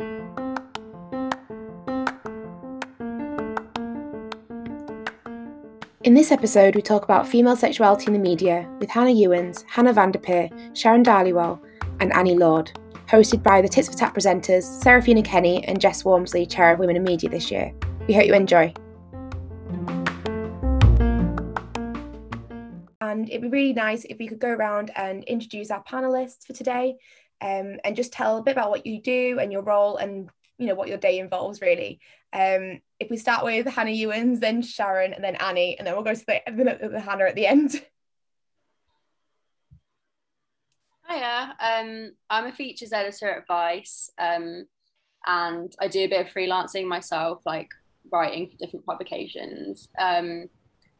In this episode, we talk about female sexuality in the media with Hannah Ewens, Hannah Van-de-Peer, Sharan Dhaliwal, and Annie Lord, hosted by the Tits for Tat presenters Serafina Kenny and Jess Walmsley, Chair of Women in Media this year. We hope you enjoy. And it'd be really nice if we could go around and introduce our panelists for today um, and just tell a bit about what you do and your role and you know what your day involves really. Um, if we start with Hannah Ewens, then Sharan, and then Annie, and then we'll go to the, the, the Hannah at the end. Hiya, um, I'm a features editor at Vice, um, and I do a bit of freelancing myself, like writing for different publications. Um,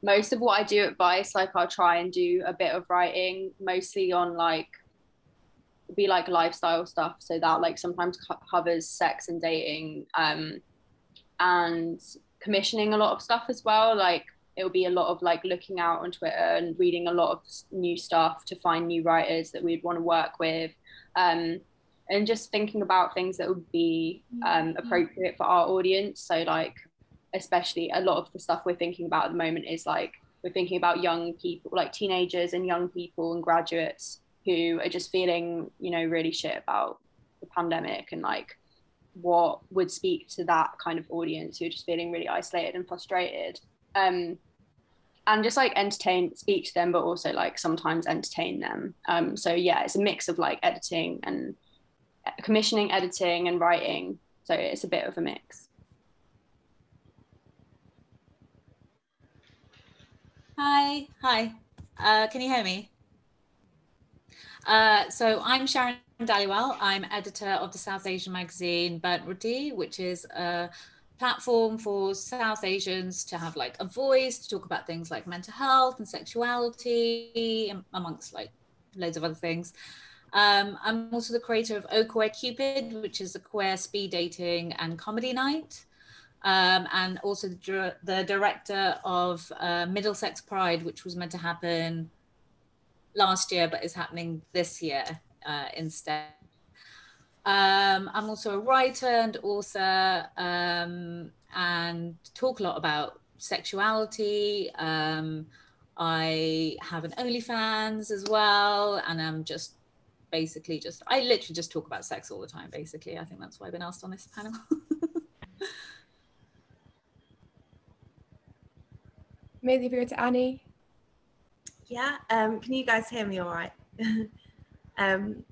most of what I do at Vice, like I'll try and do a bit of writing, mostly on like be like lifestyle stuff so that like sometimes co- covers sex and dating um and commissioning a lot of stuff as well like it'll be a lot of like looking out on twitter and reading a lot of new stuff to find new writers that we'd want to work with um and just thinking about things that would be um, appropriate for our audience so like especially a lot of the stuff we're thinking about at the moment is like we're thinking about young people like teenagers and young people and graduates who are just feeling, you know, really shit about the pandemic and like what would speak to that kind of audience who are just feeling really isolated and frustrated. Um, and just like entertain, speak to them, but also like sometimes entertain them. Um, so yeah, it's a mix of like editing and commissioning, editing, and writing. So it's a bit of a mix. Hi, hi. Uh, can you hear me? Uh, so I'm Sharan Dhaliwal. I'm editor of the South Asian magazine Burnt Roti, which is a platform for South Asians to have like a voice to talk about things like mental health and sexuality, amongst like loads of other things. Um, I'm also the creator of Oh Queer Cupid, which is a queer speed dating and comedy night. Um, and also the, the director of uh, Middlesex Pride, which was meant to happen last year, but is happening this year uh, instead. Um, I'm also a writer and author um, and talk a lot about sexuality. Um, I have an OnlyFans as well, and I'm just basically just, I literally just talk about sex all the time, basically. I think that's why I've been asked on this panel. Maybe go to Annie. Yeah, um, can you guys hear me all right? um,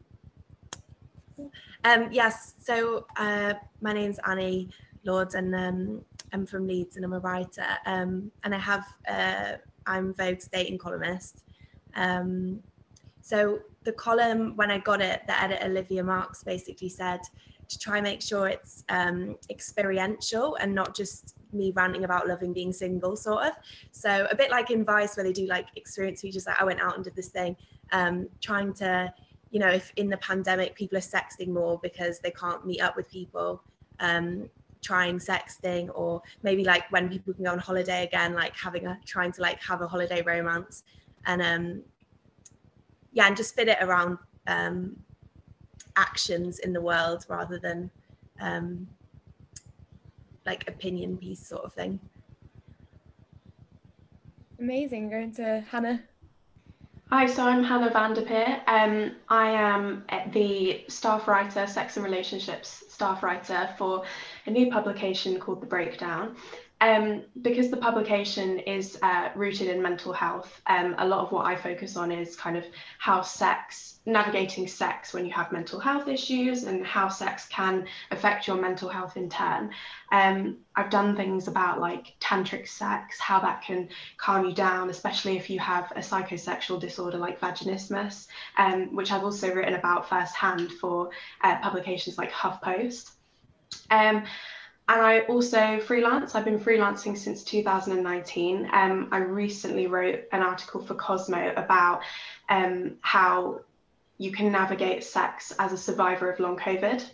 um, yes, so uh, my name's Annie Lords and um, I'm from Leeds and I'm a writer. Um, and I have, uh, I'm Vogue's dating columnist. Um, so the column, when I got it, the editor Olivia Marks basically said to try and make sure it's um, experiential and not just me ranting about loving being single, sort of. So a bit like in Vice, where they do like experience features, like I went out and did this thing, um, trying to, you know, if in the pandemic people are sexting more because they can't meet up with people, um, trying sexting, or maybe like when people can go on holiday again, like having a trying to like have a holiday romance, and um, yeah, and just fit it around um, actions in the world rather than um, like opinion piece sort of thing. Amazing. Going to Hannah. Hi, so I'm Hannah Van-de-Peer. Um, I am the staff writer, sex and relationships staff writer for a new publication called The Breakdown. Um, because the publication is uh, rooted in mental health, um, a lot of what I focus on is kind of how sex, navigating sex when you have mental health issues, and how sex can affect your mental health in turn. Um, I've done things about like tantric sex, how that can calm you down, especially if you have a psychosexual disorder like vaginismus, um, which I've also written about firsthand for uh, publications like HuffPost. Um, and I also freelance. I've been freelancing since 2019. Um, I recently wrote an article for Cosmo about um, how you can navigate sex as a survivor of long COVID.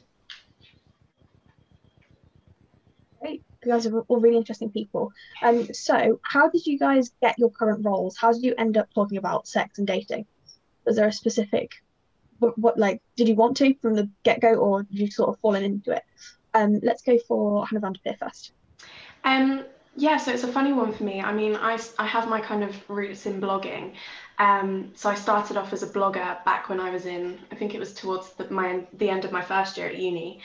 Great. You guys are all really interesting people. Um, so, how did you guys get your current roles? How did you end up talking about sex and dating? Was there a specific what, what like did you want to from the get-go or did you sort of fallen into it? Um, let's go for Hannah Van-de-Peer first. Um, yeah, so it's a funny one for me. I mean, I, I have my kind of roots in blogging. Um, so I started off as a blogger back when I was in, I think it was towards the, my, the end of my first year at uni.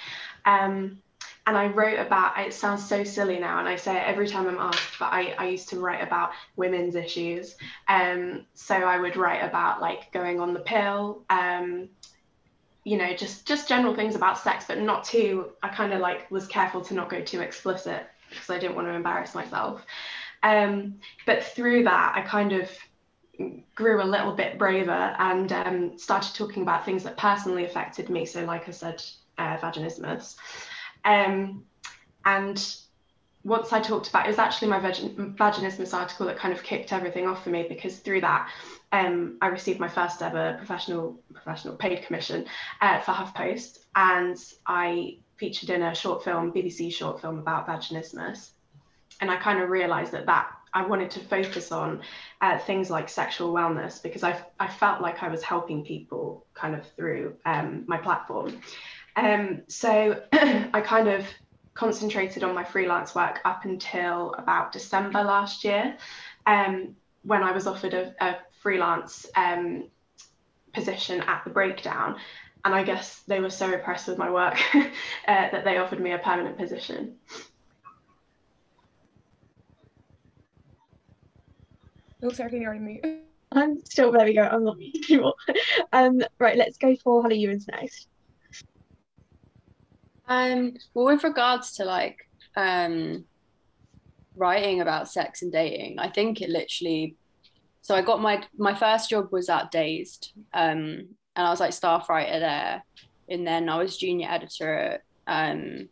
Um, and I wrote about, it sounds so silly now, and I say it every time I'm asked, but I, I used to write about women's issues. Um, so I would write about like going on the pill, um, you know, just just general things about sex, but not too, I kind of like was careful to not go too explicit because I didn't want to embarrass myself. Um, but through that, I kind of grew a little bit braver and um, started talking about things that personally affected me. So, like I said, uh, vaginismus. Um, and once I talked about it was actually my vagin- vaginismus article that kind of kicked everything off for me because through that um, I received my first ever professional professional paid commission uh, for HuffPost and I featured in a short film, BBC short film about vaginismus. And I kind of realized that that I wanted to focus on uh, things like sexual wellness because I, I felt like I was helping people kind of through um, my platform. Um, so I kind of concentrated on my freelance work up until about December last year um, when I was offered a, a freelance um, position at the breakdown and I guess they were so impressed with my work uh, that they offered me a permanent position. Oh, sorry, you're on mute. I'm still there. We go. I'm not anymore. Um, right, let's go for Holly Ewens next. Um, well, with regards to like um, writing about sex and dating, I think it literally. So I got my my first job was at Dazed, um, and I was like staff writer there. And then I was junior editor at, um,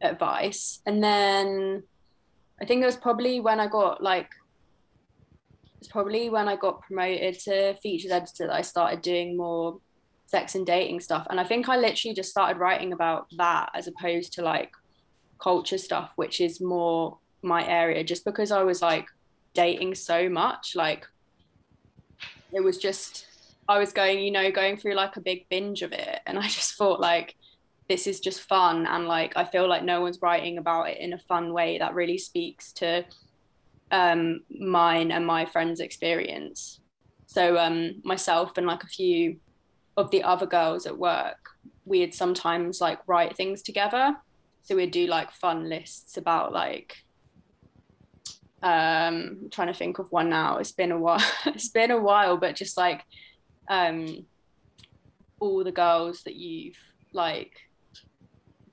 at Vice. And then I think it was probably when I got like, it's probably when I got promoted to features editor that I started doing more sex and dating stuff. And I think I literally just started writing about that as opposed to like culture stuff, which is more my area, just because I was like dating so much. Like, it was just I was going, you know, going through like a big binge of it. And I just thought like, this is just fun. And like, I feel like no one's writing about it in a fun way that really speaks to um, mine and my friends' experience. So um, myself and like a few of the other girls at work, we'd sometimes like write things together. So we'd do like fun lists about like um I'm trying to think of one now. It's been a while. it's been a while, but just like um, all the girls that you've like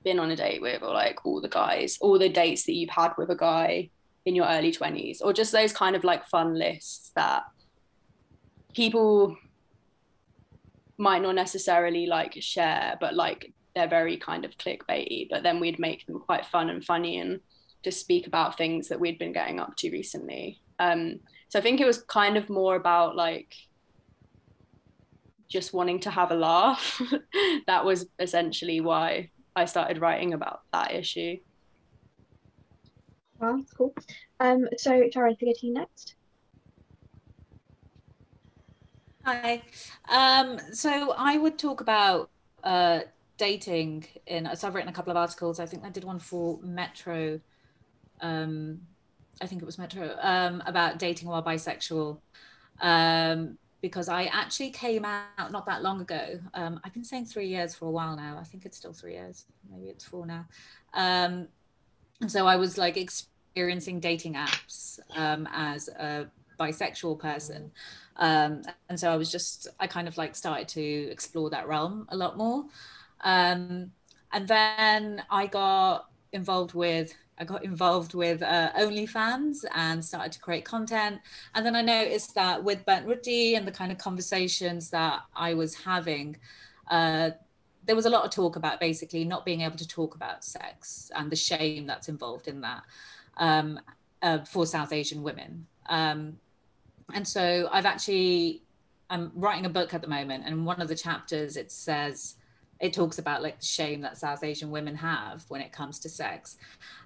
been on a date with, or like all the guys, all the dates that you've had with a guy in your early 20s, or just those kind of like fun lists that people might not necessarily like share, but like they're very kind of clickbaity, but then we'd make them quite fun and funny and just speak about things that we'd been getting up to recently. Um, so I think it was kind of more about like just wanting to have a laugh. that was essentially why I started writing about that issue. Wow, that's cool. Um, so Tara, I think you next. Hi. Um, so I would talk about uh, dating in. So I've written a couple of articles. I think I did one for Metro. Um, I think it was Metro um, about dating while bisexual. Um, because I actually came out not that long ago. Um, I've been saying three years for a while now. I think it's still three years. Maybe it's four now. Um, so I was like experiencing dating apps um, as a bisexual person. Um, and so I was just, I kind of like started to explore that realm a lot more. Um, and then I got involved with I got involved with uh, OnlyFans and started to create content. And then I noticed that with Burnt Roti and the kind of conversations that I was having, uh, there was a lot of talk about basically not being able to talk about sex and the shame that's involved in that um, uh, for South Asian women. Um, and so I've actually, I'm writing a book at the moment, and one of the chapters it says, it talks about like the shame that South Asian women have when it comes to sex.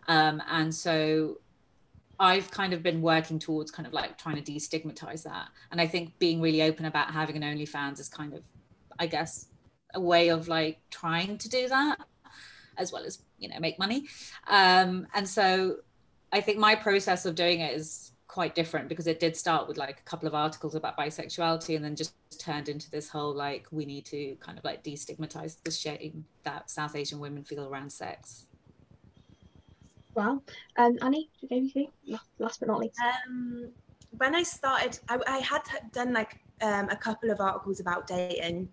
Um, and so I've kind of been working towards kind of like trying to destigmatize that. And I think being really open about having an OnlyFans is kind of, I guess, a way of like trying to do that as well as, you know, make money. Um, and so I think my process of doing it is quite different because it did start with like a couple of articles about bisexuality and then just turned into this whole like we need to kind of like destigmatize the shame that South Asian women feel around sex. Well, um, Annie, do you anything? Last but not least. Um, when I started, I, I had done like um, a couple of articles about dating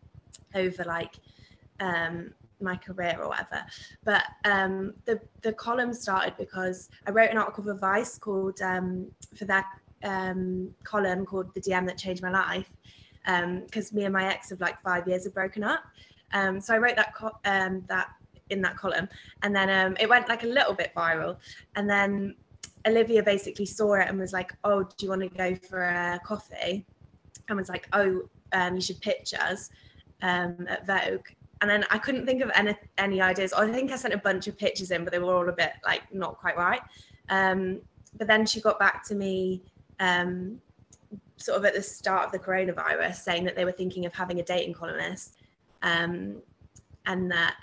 over like um, my career or whatever. But um, the the column started because I wrote an article for Vice called um, for that um, column called "The DM That Changed My Life," because um, me and my ex of like five years have broken up. Um, so I wrote that co- um, that in that column, and then it went like a little bit viral, and then Olivia basically saw it and was like, "Oh, do you want to go for a coffee?" And was like, "Oh, you should pitch us." at Vogue and then I couldn't think of any any ideas. I think I sent a bunch of pictures in, but they were all a bit like not quite right. Um, but then she got back to me um, sort of at the start of the coronavirus, saying that they were thinking of having a dating columnist, um, and that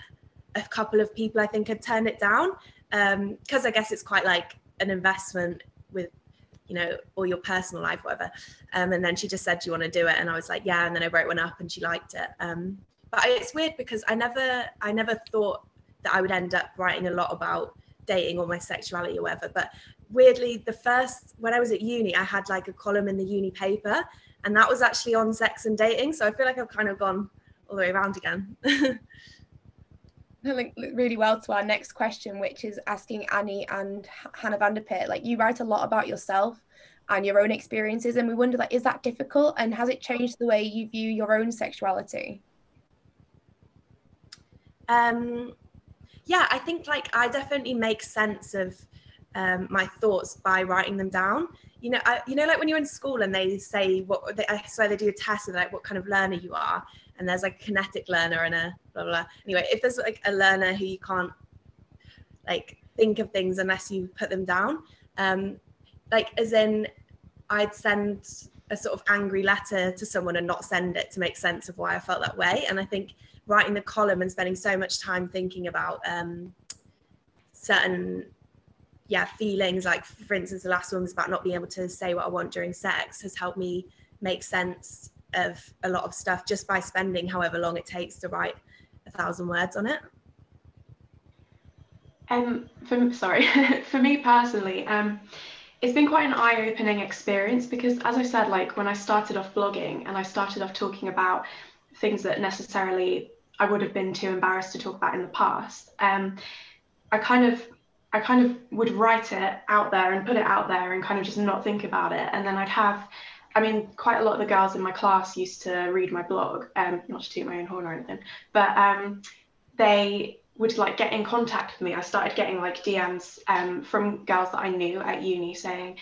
a couple of people I think had turned it down. Because um, I guess it's quite like an investment with you know or your personal life whatever. Um, and then she just said do you want to do it? And i was like yeah. And then i wrote one up and she liked it but it's weird because I never I never thought that I would end up writing a lot about dating or my sexuality or whatever. But weirdly, the first when I was at uni, I had like a column in the uni paper, and that was actually on sex and dating. So I feel like I've kind of gone all the way around again. link really well to our next question, which is asking Annie and Hannah Van-de-Peer. Like you write a lot about yourself and your own experiences, and we wonder like, is that difficult, and has it changed the way you view your own sexuality? Um, yeah, I think like I definitely make sense of um, my thoughts by writing them down. You know, I, you know, like when you're in school and they say what they, I swear they do a test of like what kind of learner you are, and there's like a kinetic learner and a blah, blah blah. Anyway, if there's like a learner who you can't like think of things unless you put them down, um, like as in I'd send a sort of angry letter to someone and not send it to make sense of why I felt that way. And I think writing the column and spending so much time thinking about um, certain yeah feelings. Like for instance the last one was about not being able to say what i want during sex has helped me make sense of a lot of stuff just by spending however long it takes to write a thousand words on it. Um for sorry for me personally um it's been quite an eye-opening experience because as i said like when i started off blogging and i started off talking about things that necessarily I would have been too embarrassed to talk about in the past. Um, I kind of I kind of would write it out there and put it out there and kind of just not think about it. And then I'd have, I mean, quite a lot of the girls in my class used to read my blog, um, not to toot my own horn or anything, but um, they would like get in contact with me. I started getting like DMs um, from girls that I knew at uni saying,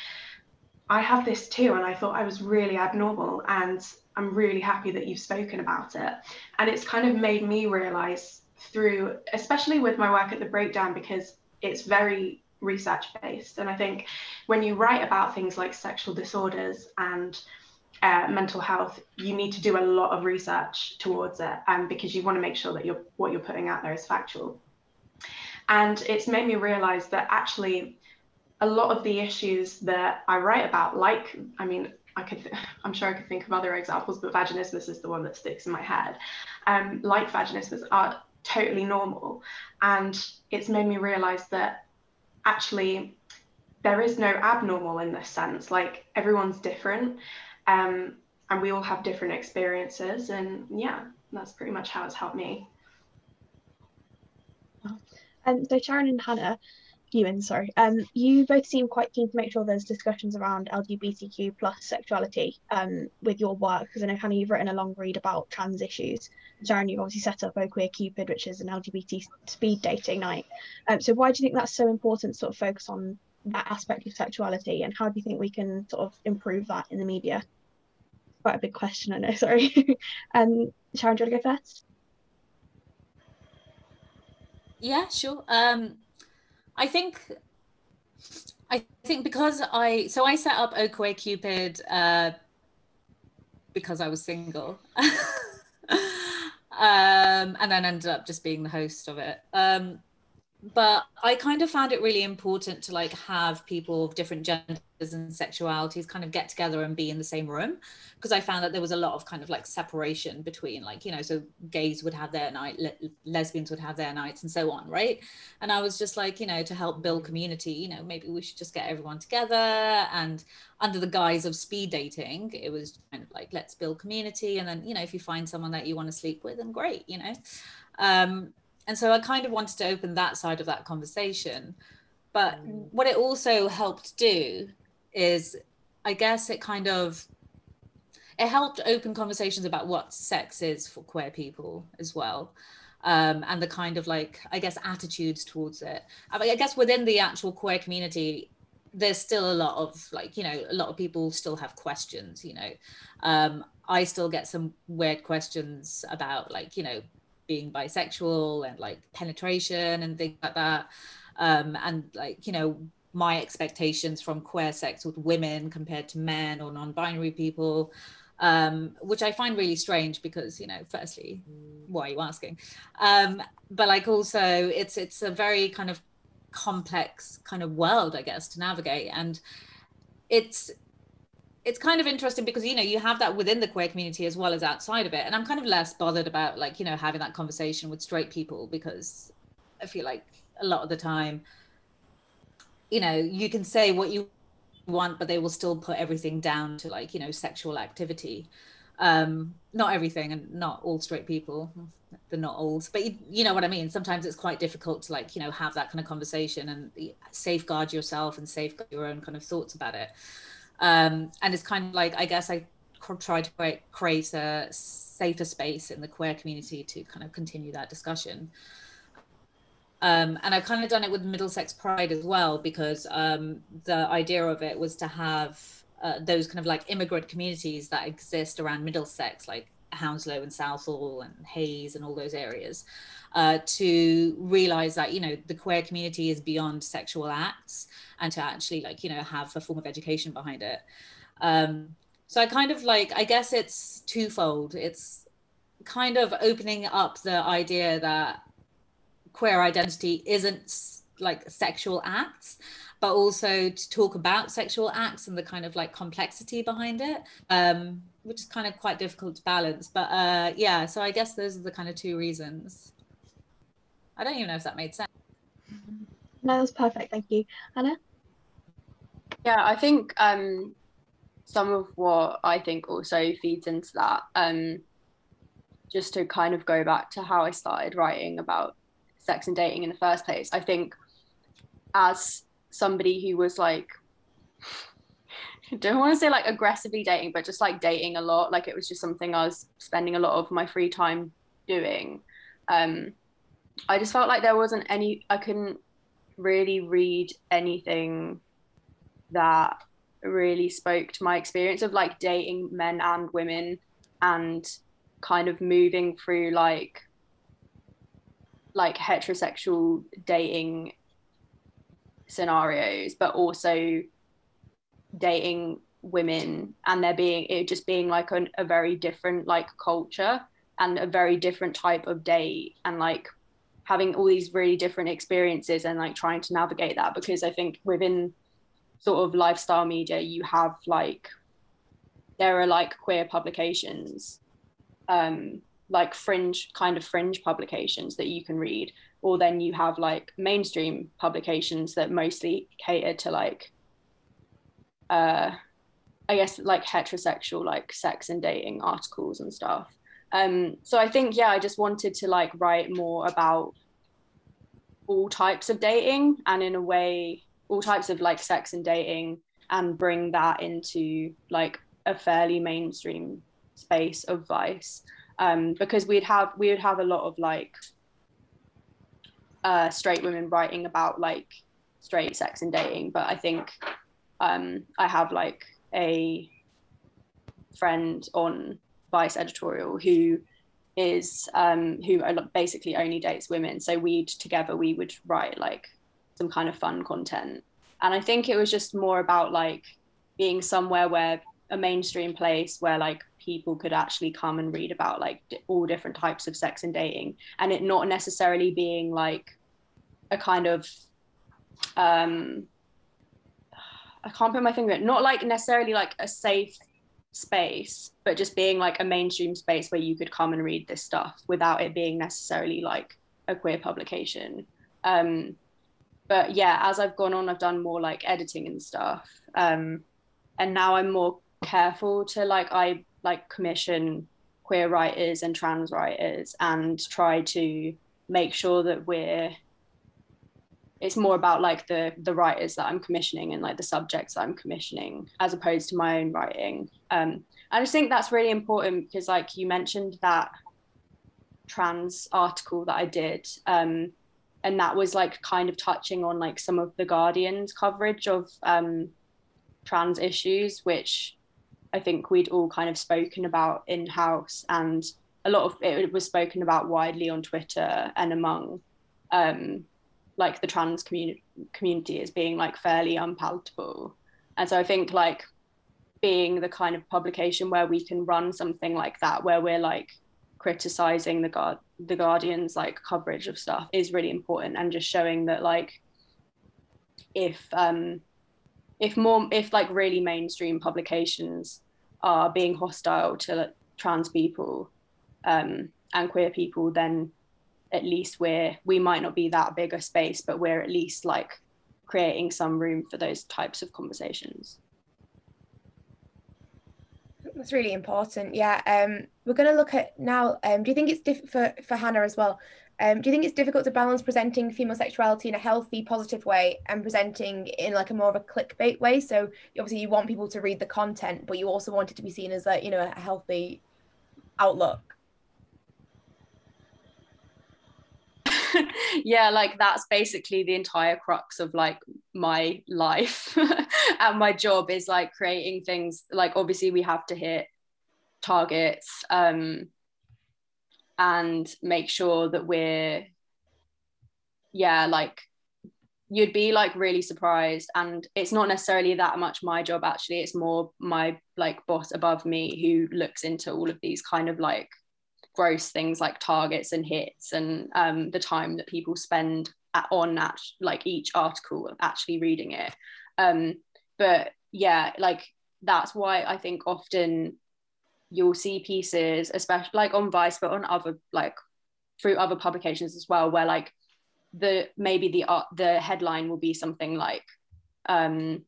I have this too, and I thought I was really abnormal, and I'm really happy that you've spoken about it. And it's kind of made me realize through, especially with my work at the breakdown, because it's very research based. And I think when you write about things like sexual disorders and uh, mental health, you need to do a lot of research towards it, um, because you want to make sure that you're, what you're putting out there is factual. And it's made me realize that actually a lot of the issues that I write about, like, I mean, I could, I'm sure I could think of other examples, but vaginismus is the one that sticks in my head. Um, like vaginismus are totally normal. And it's made me realize that actually there is no abnormal in this sense. Like everyone's different. Um, and we all have different experiences. And yeah, that's pretty much how it's helped me. Um, so Sharan and Hannah, Ewan, sorry. Um, you both seem quite keen to make sure there's discussions around LGBTQ plus sexuality um, with your work, because I know Hannah, you've written a long read about trans issues. Sharan, you've obviously set up O Queer Cupid, which is an LGBT speed dating night. Um, so why do you think that's so important sort of focus on that aspect of sexuality, and how do you think we can sort of improve that in the media? Quite a big question, I know. Sorry. um, Sharan, do you want to go first? Yeah, sure. Um, I think I think because I so I set up OQueerCupid uh, because I was single. um, and then ended up just being the host of it. Um, but I kind of found it really important to like have people of different genders and sexualities kind of get together and be in the same room because I found that there was a lot of kind of like separation between like you know so gays would have their night le- lesbians would have their nights and so on right? And I was just like you know to help build community you know maybe we should just get everyone together. And under the guise of speed dating it was kind of like let's build community. And then you know if you find someone that you want to sleep with then great you know? Um and so I kind of wanted to open that side of that conversation. But mm. what it also helped do is, I guess it kind of it helped open conversations about what sex is for queer people as well. Um, and the kind of like I guess attitudes towards it. I, mean, I guess within the actual queer community, there's still a lot of like you know a lot of people still have questions. You know, um, I still get some weird questions about like you know being bisexual and like penetration and things like that um, and like you know my expectations from queer sex with women compared to men or non-binary people um, which I find really strange because you know, firstly, why are you asking? Um, but like also, it's it's a very kind of complex kind of world, I guess, to navigate, and it's it's kind of interesting because you know you have that within the queer community as well as outside of it. And i'm kind of less bothered about like you know having that conversation with straight people because i feel like a lot of the time you know you can say what you want but they will still put everything down to like you know sexual activity. Um not everything and not all straight people. They're not old but you, you know what i mean? Sometimes it's quite difficult to like you know have that kind of conversation and safeguard yourself and safeguard your own kind of thoughts about it um, and it's kind of like I guess I try to create, a safer space in the queer community to kind of continue that discussion. Um, and I've kind of done it with Middlesex Pride as well because um, the idea of it was to have uh, those kind of like immigrant communities that exist around Middlesex, like Hounslow and Southall and Hayes and all those areas, uh, to realize that you know the queer community is beyond sexual acts and to actually like you know have a form of education behind it. Um, so i kind of like i guess it's twofold. It's kind of opening up the idea that queer identity isn't like sexual acts but also to talk about sexual acts and the kind of like complexity behind it. Um, which is kind of quite difficult to balance but uh, yeah so i guess those are the kind of two reasons. I don't even know if that made sense. No that's perfect thank you. Anna? Yeah, I think um, some of what I think also feeds into that. Um, just to kind of go back to how I started writing about sex and dating in the first place, I think as somebody who was like, don't want to say like aggressively dating, but just like dating a lot, like it was just something I was spending a lot of my free time doing. Um, I just felt like there wasn't any, I couldn't really read anything that really spoke to my experience of like dating men and women and kind of moving through like like heterosexual dating scenarios but also dating women and there being it just being like a, a very different like culture and a very different type of date and like having all these really different experiences and like trying to navigate that because i think within sort of lifestyle media, you have like there are like queer publications, um, like fringe kind of fringe publications that you can read, or then you have like mainstream publications that mostly cater to like uh I guess like heterosexual like sex and dating articles and stuff. Um, so I think yeah, I just wanted to like write more about all types of dating and in a way all types of like sex and dating and bring that into like a fairly mainstream space of vice um, because we'd have we would have a lot of like uh, straight women writing about like straight sex and dating but i think um, i have like a friend on vice editorial who is um, who basically only dates women so we'd together we would write like some kind of fun content. And I think it was just more about like being somewhere where a mainstream place where like people could actually come and read about like all different types of sex and dating and it not necessarily being like a kind of um I can't put my finger it not like necessarily like a safe space but just being like a mainstream space where you could come and read this stuff without it being necessarily like a queer publication. Um but yeah as I've gone on I've done more like editing and stuff um and now I'm more careful to like I like commission queer writers and trans writers and try to make sure that we're it's more about like the the writers that I'm commissioning and like the subjects that I'm commissioning as opposed to my own writing. Um, I just think that's really important because like you mentioned that trans article that I did, um, and that was like kind of touching on like some of the Guardian's coverage of um, trans issues, which I think we'd all kind of spoken about in house, and a lot of it was spoken about widely on Twitter and among um, like the trans community community as being like fairly unpalatable. And so I think like being the kind of publication where we can run something like that, where we're like criticizing the guard the Guardian's like coverage of stuff is really important, and just showing that like if um if more if like really mainstream publications are being hostile to like, trans people um, and queer people, then at least we're we might not be that big a space, but we're at least like creating some room for those types of conversations. That's really important. Yeah. Um, we're going to look at now. Um, do you think it's diff- for for Hannah as well? Um, do you think it's difficult to balance presenting female sexuality in a healthy, positive way and presenting in like a more of a clickbait way? So obviously you want people to read the content, but you also want it to be seen as a you know a healthy outlook. yeah, like that's basically the entire crux of like my life and my job is like creating things. Like obviously we have to hit targets. Um, and make sure that we're yeah like you'd be like really surprised and it's not necessarily that much my job actually it's more my like boss above me who looks into all of these kind of like gross things like targets and hits and um, the time that people spend at, on that like each article of actually reading it. Um, but yeah like that's why i think often you'll see pieces, especially like on Vice, but on other like through other publications as well, where like the maybe the the headline will be something like um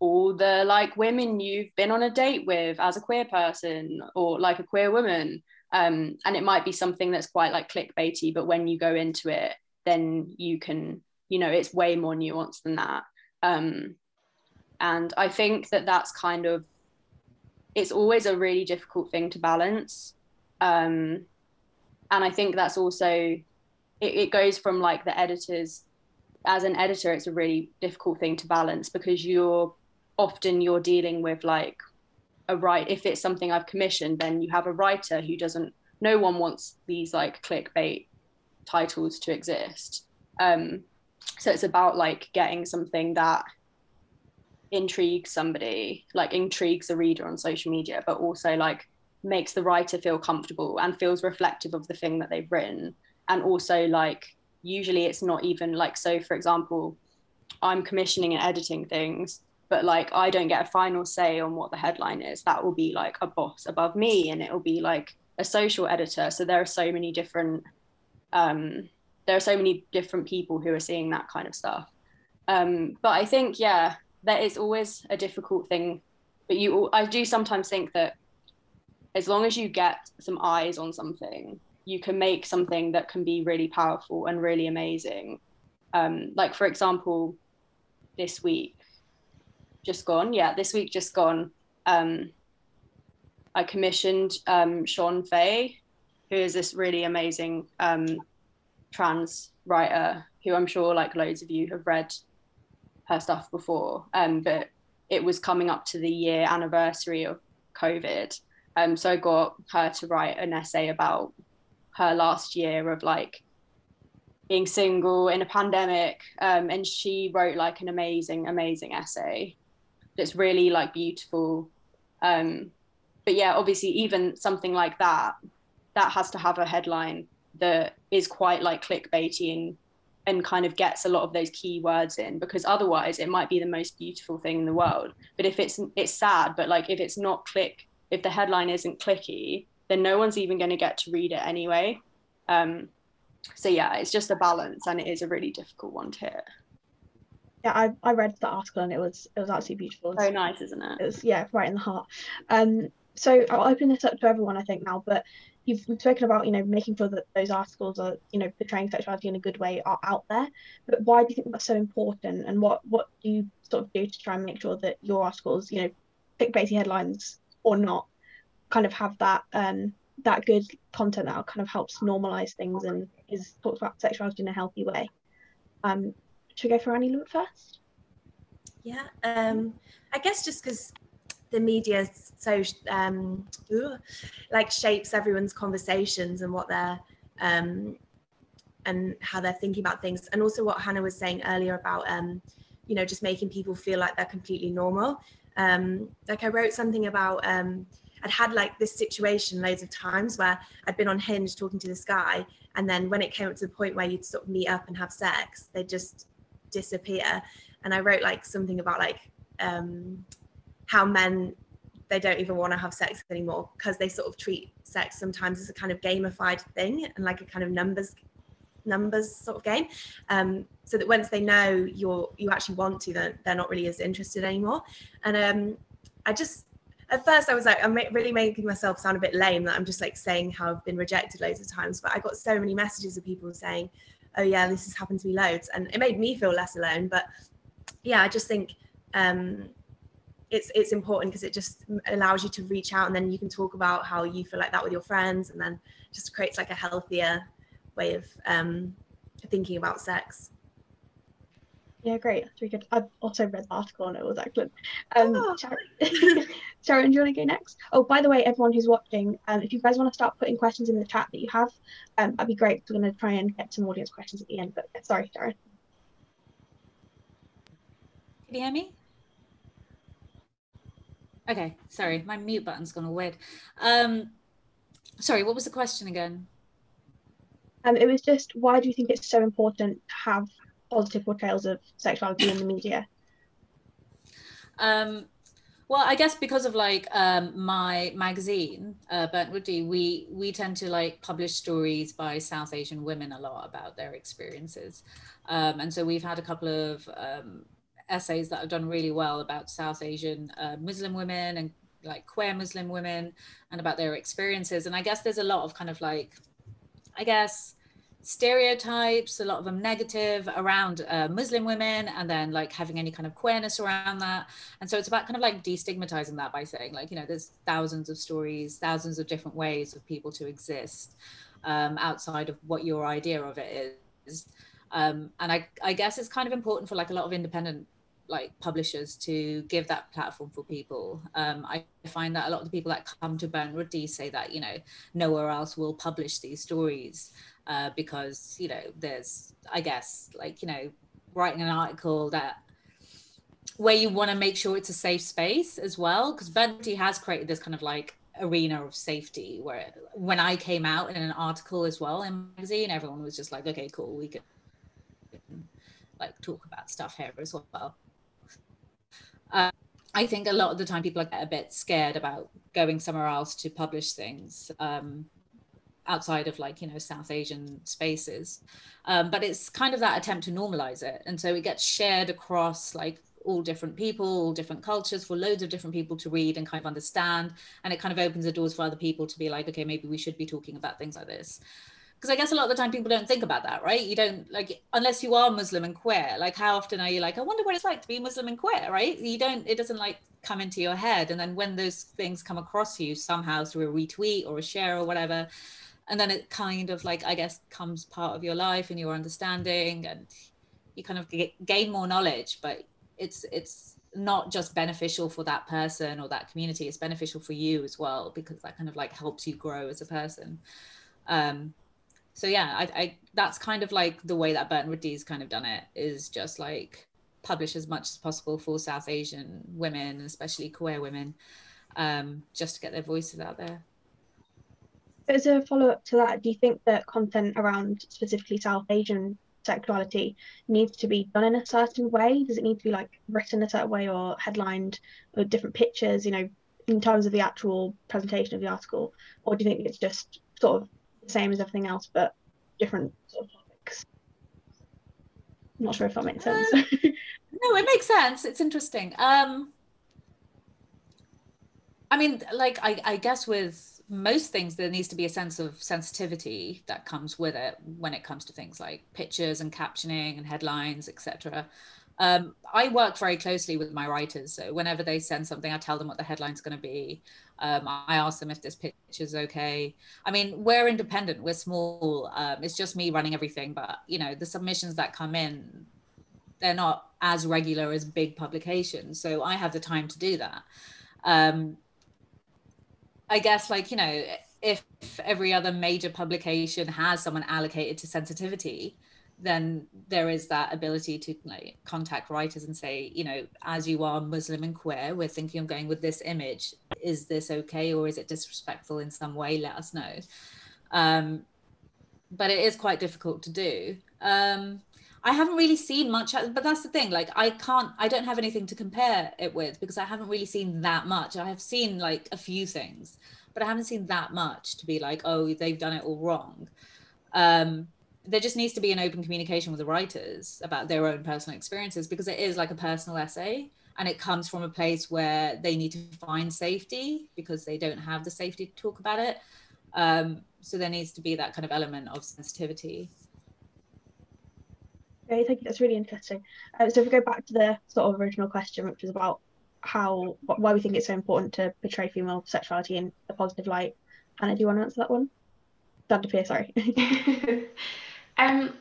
all the like women you've been on a date with as a queer person or like a queer woman um and it might be something that's quite like clickbaity but when you go into it then you can you know it's way more nuanced than that um and i think that that's kind of it's always a really difficult thing to balance. Um, and I think that's also, it, it goes from like the editors, as an editor, it's a really difficult thing to balance because you're often you're dealing with like a right if it's something I've commissioned, then you have a writer who doesn't no one wants these like clickbait titles to exist. Um, so it's about like getting something that intrigues somebody, like intrigues a reader on social media, but also like makes the writer feel comfortable and feels reflective of the thing that they've written. And also like usually it's not even like so for example, I'm commissioning and editing things, but like I don't get a final say on what the headline is. That will be like a boss above me and it will be like a social editor. So there are so many different um there are so many different people who are seeing that kind of stuff. Um, but I think, yeah, that is always a difficult thing but you i do sometimes think that as long as you get some eyes on something you can make something that can be really powerful and really amazing um, like for example this week just gone yeah this week just gone um, i commissioned um, Shon Faye who is this really amazing um, trans writer who i'm sure like loads of you have read her stuff before, um, but it was coming up to the year anniversary of COVID. Um, so I got her to write an essay about her last year of like being single in a pandemic. Um, and she wrote like an amazing, amazing essay that's really like beautiful. Um, but yeah, obviously, even something like that, that has to have a headline that is quite like clickbaity and and kind of gets a lot of those keywords in because otherwise it might be the most beautiful thing in the world. But if it's it's sad but like if it's not click if the headline isn't clicky then no one's even going to get to read it anyway. Um so yeah it's just a balance and it is a really difficult one to hit yeah I, I read the article and it was it was absolutely beautiful. So nice isn't it? It was yeah right in the heart. Um so i'll open this up to everyone i think now but you've spoken about you know making sure that those articles are you know portraying sexuality in a good way are out there. But why do you think that's so important? And what what do you sort of do to try and make sure that your articles you know clickbaity headlines or not kind of have that um that good content that kind of helps normalize things and is talks about sexuality in a healthy way? Um should we go for Annie Lewis first? Yeah um I guess just because the media so um, like shapes everyone's conversations and what they're um, and how they're thinking about things. And also what hannah was saying earlier about um, you know just making people feel like they're completely normal. Um, like i wrote something about um, i'd had like this situation loads of times where i'd been on hinge talking to this guy and then when it came up to the point where you'd sort of meet up and have sex they'd just disappear. And i wrote like something about like um, how men they don't even want to have sex anymore because they sort of treat sex sometimes as a kind of gamified thing and like a kind of numbers numbers sort of game. Um, so that once they know you're you actually want to then they're not really as interested anymore. And um, i just at first i was like i'm really making myself sound a bit lame that i'm just like saying how i've been rejected loads of times but i got so many messages of people saying oh yeah this has happened to me loads. And it made me feel less alone but yeah i just think um, it's it's important because it just allows you to reach out and then you can talk about how you feel like that with your friends and then just creates like a healthier way of um, thinking about sex yeah great. That's really good. I've also read the article and it was excellent. Um oh. sharan, sharan do you want to go next? Oh by the way everyone who's watching um if you guys want to start putting questions in the chat that you have um that'd be great. We're going to try and get some audience questions at the end but sorry sharan. Can you hear me? Okay, sorry, my mute button's gone all weird. Um, sorry, what was the question again? Um, it was just why do you think it's so important to have positive portrayals of sexuality in the media? Um, well, I guess because of like um, my magazine, uh, Burnt Roti, we we tend to like publish stories by South Asian women a lot about their experiences, um, and so we've had a couple of um, essays that have done really well about South Asian uh, Muslim women and like queer Muslim women and about their experiences. And I guess there's a lot of kind of like, I guess, stereotypes, a lot of them negative around uh, Muslim women, and then like having any kind of queerness around that. And so it's about kind of like destigmatizing that by saying, like, you know, there's thousands of stories, thousands of different ways of people to exist um, outside of what your idea of it is. Um, and I, I guess it's kind of important for like a lot of independent like publishers to give that platform for people. Um, I find that a lot of the people that come to Burnt Roti say that you know nowhere else will publish these stories uh, because you know there's I guess like you know writing an article that where you want to make sure it's a safe space as well because Roti has created this kind of like arena of safety where when I came out in an article as well in magazine everyone was just like okay cool we can like talk about stuff here as well. Uh, I think a lot of the time people are a bit scared about going somewhere else to publish things um, outside of like you know South Asian spaces, um, but it's kind of that attempt to normalize it, and so it gets shared across like all different people, all different cultures, for loads of different people to read and kind of understand, and it kind of opens the doors for other people to be like, okay, maybe we should be talking about things like this because I guess a lot of the time people don't think about that, right? You don't like unless you are Muslim and queer. Like, how often are you like, I wonder what it's like to be Muslim and queer, right? You don't. It doesn't like come into your head, and then when those things come across you somehow through a retweet or a share or whatever, and then it kind of like I guess comes part of your life and your understanding, and you kind of gain more knowledge. But it's it's not just beneficial for that person or that community; it's beneficial for you as well because that kind of like helps you grow as a person. Um, so yeah, I, I that's kind of like the way that Burnt Roti's kind of done it is just like publish as much as possible for South Asian women, especially queer women. um, just to get their voices out there. As a follow up to that, do you think that content around specifically South Asian sexuality needs to be done in a certain way? Does it need to be like written a certain way or headlined or different pictures, you know, in terms of the actual presentation of the article? Or do you think it's just sort of the same as everything else but different sort of topics? I'm not sure if that makes sense. Uh, no, it makes sense. It's interesting. Um, I mean, like I, I guess with most things there needs to be a sense of sensitivity that comes with it when it comes to things like pictures and captioning and headlines etc um, i work very closely with my writers so whenever they send something i tell them what the headline's going to be. Um, i ask them if this picture is okay. I mean we're independent we're small um, it's just me running everything but you know the submissions that come in they're not as regular as big publications so i have the time to do that. Um, I guess like, you know, if every other major publication has someone allocated to sensitivity, then there is that ability to like contact writers and say, you know, as you are Muslim and queer, we're thinking of going with this image. Is this okay or is it disrespectful in some way? Let us know. Um, but it is quite difficult to do. Um, I haven't really seen much, but that's the thing. Like, I can't, I don't have anything to compare it with because I haven't really seen that much. I have seen like a few things, but I haven't seen that much to be like, oh, they've done it all wrong. Um, there just needs to be an open communication with the writers about their own personal experiences because it is like a personal essay and it comes from a place where they need to find safety because they don't have the safety to talk about it. Um, so there needs to be that kind of element of sensitivity. Okay, thank you. That's really interesting. Uh, so if we go back to the sort of original question, which was about how why we think it's so important to portray female sexuality in a positive light, Anna, do you want to answer that one? Dr. sorry. um,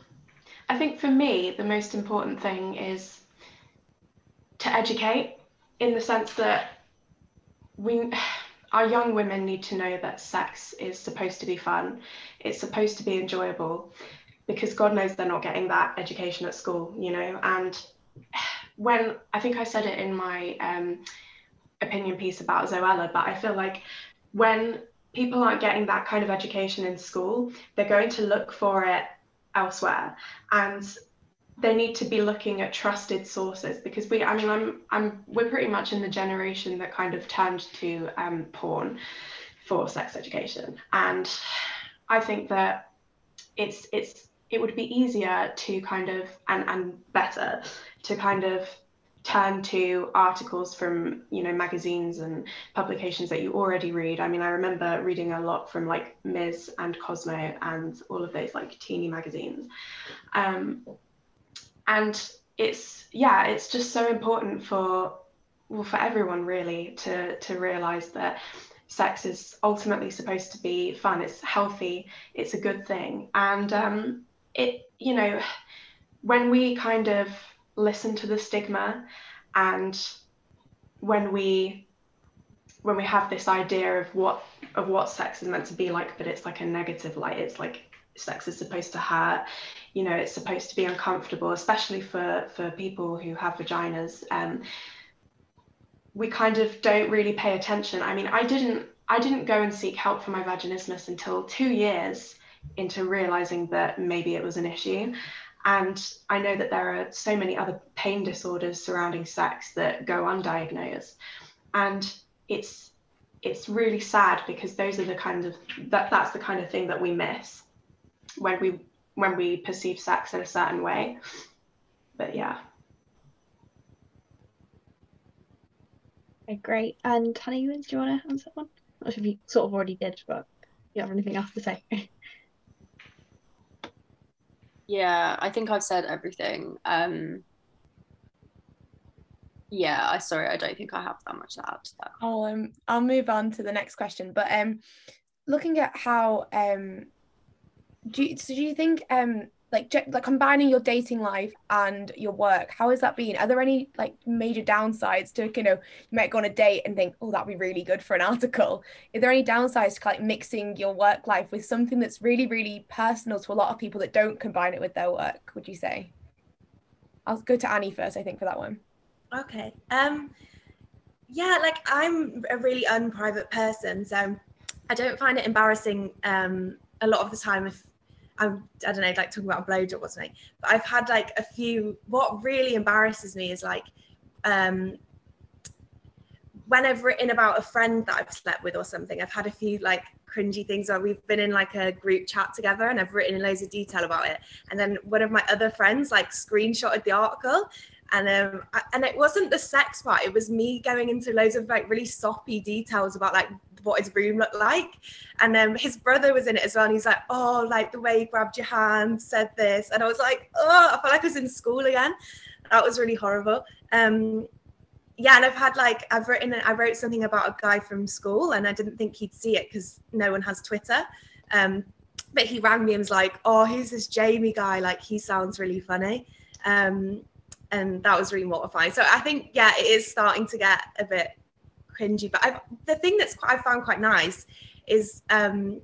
I think for me, the most important thing is to educate in the sense that we our young women need to know that sex is supposed to be fun it's supposed to be enjoyable because God knows they're not getting that education at school, you know. And when I think I said it in my um, opinion piece about Zoella, but I feel like when people aren't getting that kind of education in school, they're going to look for it elsewhere. And they need to be looking at trusted sources because we I mean I'm I'm we're pretty much in the generation that kind of turned to um, porn for sex education and I think that it's it's it would be easier to kind of and and better to kind of turn to articles from you know magazines and publications that you already read. I mean i remember reading a lot from like Mizz and cosmo and all of those like teeny magazines. Um, and it's yeah it's just so important for well for everyone really to to realize that sex is ultimately supposed to be fun. It's healthy. It's a good thing. And um, it you know when we kind of listen to the stigma and when we when we have this idea of what of what sex is meant to be like but it's like a negative light it's like sex is supposed to hurt you know it's supposed to be uncomfortable especially for for people who have vaginas um we kind of don't really pay attention. I mean i didn't i didn't go and seek help for my vaginismus until two years into realizing that maybe it was an issue. And I know that there are so many other pain disorders surrounding sex that go undiagnosed. And it's it's really sad because those are the kind of that that's the kind of thing that we miss when we when we perceive sex in a certain way. But yeah. Okay, great. And Hannah do you want to answer one? Not sure if you sort of already did, but you have anything else to say? Yeah, I think I've said everything. Um, yeah, I sorry, I don't think I have that much to add to that. I'll um, I'll move on to the next question. But um, looking at how um, do you, so do you think um like like combining your dating life and your work how has that been? Are there any like major downsides to you know you might go on a date and think oh that'd be really good for an article. Are there any downsides to like mixing your work life with something that's really really personal to a lot of people that don't combine it with their work would you say? I'll go to annie first i think for that one. Okay um yeah, like I'm a really unprivate person, so I don't find it embarrassing um, a lot of the time if I'm, I don't know, like talking about a blowjob or something. But I've had like a few. What really embarrasses me is like um, when I've written about a friend that I've slept with or something. I've had a few like cringy things where we've been in like a group chat together and I've written in loads of detail about it. And then one of my other friends like screenshotted the article and um I, and it wasn't the sex part it was me going into loads of like really soppy details about like what his room looked like. And um his brother was in it as well and he's like oh like the way he grabbed your hand said this. And i was like oh i felt like i was in school again. That was really horrible. Um yeah and i've had like i've written i wrote something about a guy from school and i didn't think he'd see it because no one has twitter. Um but he rang me and was like oh who's this jamie guy? Like he sounds really funny. Um and that was really mortifying. So I think yeah, it is starting to get a bit cringy. But I've, the thing that's I found quite nice is um,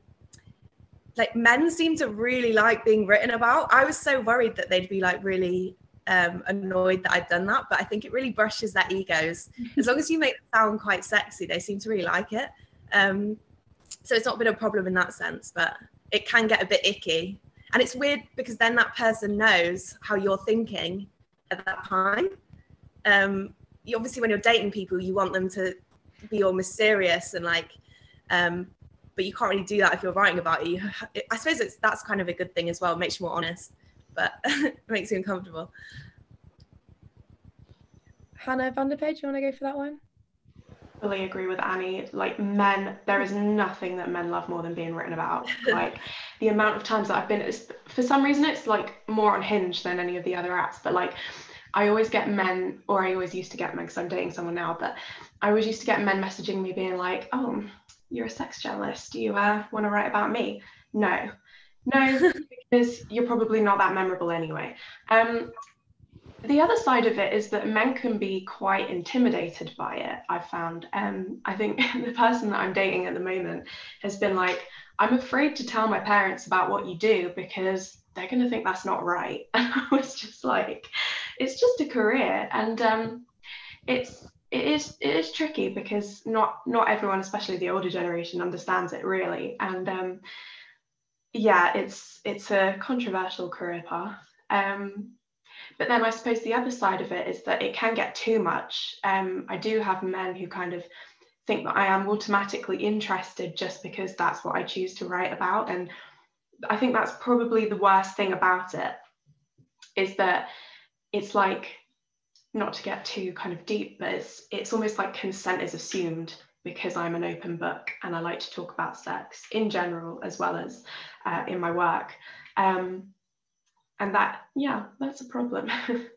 like men seem to really like being written about. I was so worried that they'd be like really um, annoyed that I'd done that, but I think it really brushes their egos. As long as you make it sound quite sexy, they seem to really like it. Um, so it's not been a problem in that sense, but it can get a bit icky. And it's weird because then that person knows how you're thinking at that time. Um, you, obviously, when you're dating people, you want them to be all mysterious and like, um, but you can't really do that if you're writing about it. I suppose it's that's kind of a good thing as well. It makes you more honest, but it makes you uncomfortable. Hannah Van-de-Peer, you want to go for that one? Fully agree with Annie. Like men, there is nothing that men love more than being written about. Like the amount of times that I've been, for some reason, it's like more on Hinge than any of the other apps. But like, I always get men, or I always used to get men because I'm dating someone now. But I always used to get men messaging me being like, "Oh, you're a sex journalist. Do you uh, want to write about me?" No, no, because you're probably not that memorable anyway. Um, the other side of it is that men can be quite intimidated by it i've found. Um, i think the person that i'm dating at the moment has been like i'm afraid to tell my parents about what you do because they're going to think that's not right. And i was just like it's just a career. And um, it's it is it is tricky because not not everyone especially the older generation understands it really. And um, yeah it's it's a controversial career path. Um, but then I suppose the other side of it is that it can get too much. Um, I do have men who kind of think that I am automatically interested just because that's what I choose to write about. And I think that's probably the worst thing about it is that it's like not to get too kind of deep, but it's it's almost like consent is assumed because I'm an open book and I like to talk about sex in general as well as uh, in my work. Um, and that yeah that's a problem.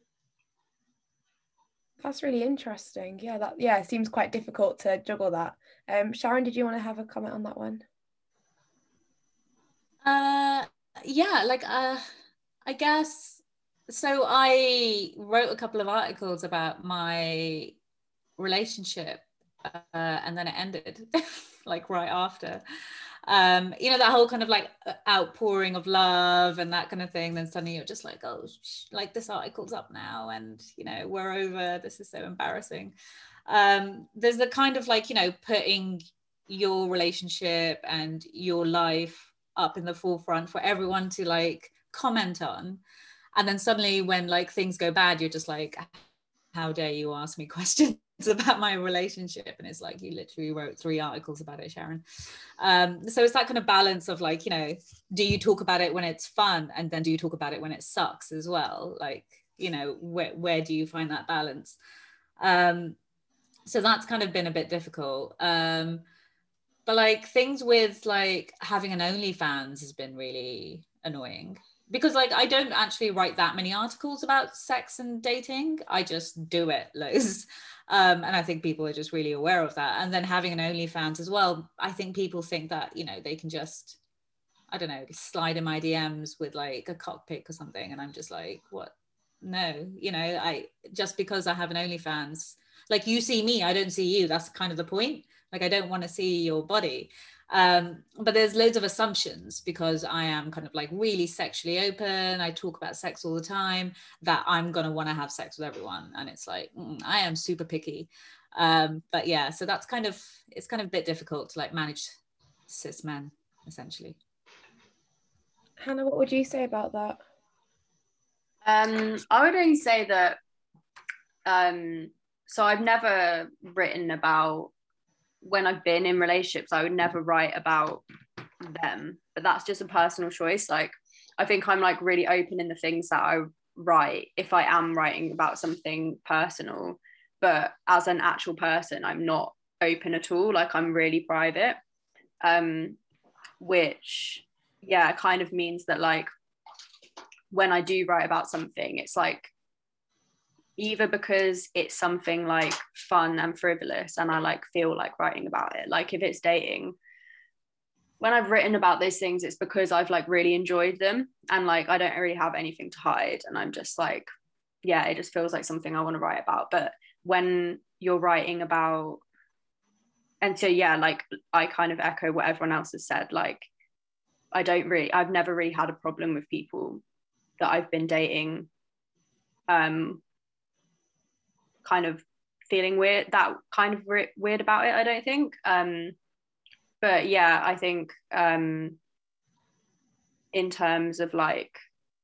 That's really interesting. Yeah that yeah it seems quite difficult to juggle that. Um Sharan did you want to have a comment on that one? Uh yeah like uh i guess so i wrote a couple of articles about my relationship uh, and then it ended like right after um you know that whole kind of like uh, outpouring of love and that kind of thing then suddenly you're just like oh sh- like this article's up now and you know we're over. This is so embarrassing. Um there's the kind of like you know putting your relationship and your life up in the forefront for everyone to like comment on. And then suddenly when like things go bad you're just like how dare you ask me questions about my relationship and it's like you literally wrote three articles about it Sharan. Um, so it's that kind of balance of like you know do you talk about it when it's fun and then do you talk about it when it sucks as well? Like you know where, where do you find that balance? Um, so that's kind of been a bit difficult. Um, but like things with like having an onlyfans has been really annoying because like I don't actually write that many articles about sex and dating. I just do it Liz. Um, and I think people are just really aware of that. And then having an OnlyFans as well, I think people think that, you know, they can just, I don't know, slide in my DMs with like a cockpit or something. And I'm just like, what? No, you know, I just because I have an OnlyFans, like you see me, I don't see you. That's kind of the point. Like I don't want to see your body. Um, but there's loads of assumptions because I am kind of like really sexually open. I talk about sex all the time that I'm going to want to have sex with everyone. And it's like, mm, I am super picky. um, but yeah so that's kind of it's kind of a bit difficult to like manage cis men essentially hannah what would you say about that um i would only say that um so i've never written about when i've been in relationships i would never write about them but that's just a personal choice. Like i think i'm like really open in the things that i write if i am writing about something personal but as an actual person i'm not open at all. Like i'm really private um which yeah kind of means that like when i do write about something it's like either because it's something like fun and frivolous and i like feel like writing about it like if it's dating when I've written about those things, it's because I've like really enjoyed them and like I don't really have anything to hide. And I'm just like, yeah, it just feels like something I want to write about. But when you're writing about, and so yeah, like I kind of echo what everyone else has said. Like, I don't really, I've never really had a problem with people that I've been dating, um, kind of feeling weird, that kind of re- weird about it. I don't think. Um, but yeah, I think um, in terms of like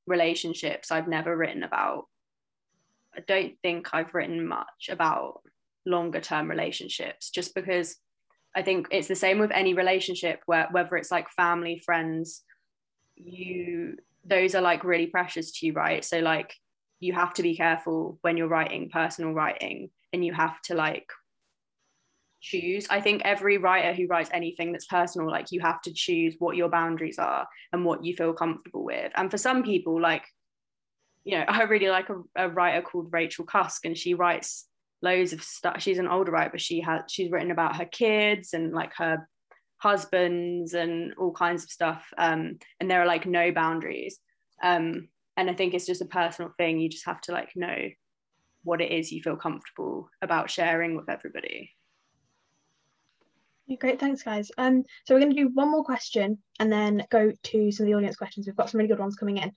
relationships, I've never written about. I don't think I've written much about longer term relationships, just because I think it's the same with any relationship where whether it's like family, friends, you those are like really precious to you, right? So like you have to be careful when you're writing personal writing and you have to like choose. I think every writer who writes anything that's personal, like you have to choose what your boundaries are and what you feel comfortable with. And for some people, like, you know, I really like a, a writer called Rachel Cusk, and she writes loads of stuff. She's an older writer, but she has she's written about her kids and like her husbands and all kinds of stuff. Um, and there are like no boundaries. Um, and I think it's just a personal thing. You just have to like know what it is you feel comfortable about sharing with everybody. Great, thanks, guys. Um, so we're going to do one more question and then go to some of the audience questions. We've got some really good ones coming in.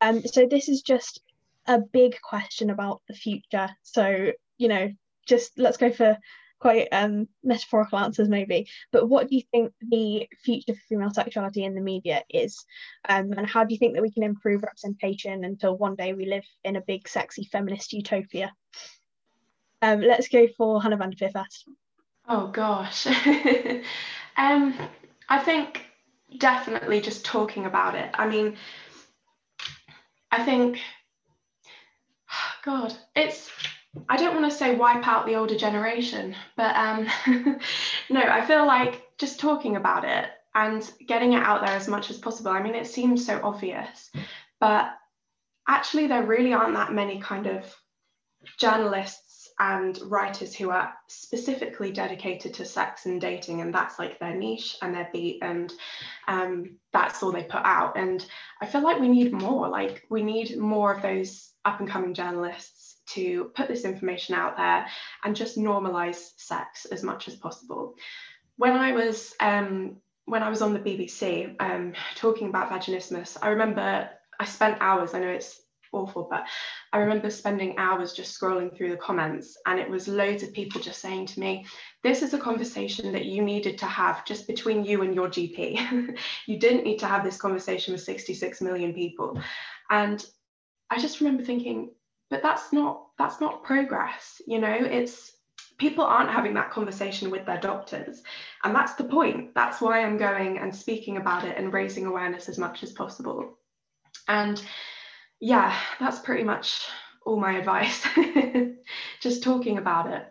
Um, so this is just a big question about the future. So you know, just let's go for quite um, metaphorical answers maybe. But what do you think the future for female sexuality in the media is, um, and how do you think that we can improve representation until one day we live in a big, sexy feminist utopia? Um, let's go for Hannah van der first. Oh gosh. um, I think definitely just talking about it. I mean, I think, God, it's, I don't want to say wipe out the older generation, but um, no, I feel like just talking about it and getting it out there as much as possible. I mean, it seems so obvious, but actually, there really aren't that many kind of journalists and writers who are specifically dedicated to sex and dating and that's like their niche and their beat and um, that's all they put out and i feel like we need more like we need more of those up and coming journalists to put this information out there and just normalize sex as much as possible when i was um, when i was on the bbc um, talking about vaginismus i remember i spent hours i know it's awful. But I remember spending hours just scrolling through the comments, and it was loads of people just saying to me, This is a conversation that you needed to have just between you and your GP. you didn't need to have this conversation with 66 million people. And I just remember thinking, but that's not that's not progress you know it's people aren't having that conversation with their doctors and that's the point that's why i'm going and speaking about it and raising awareness as much as possible and yeah, that's pretty much all my advice. Just talking about it.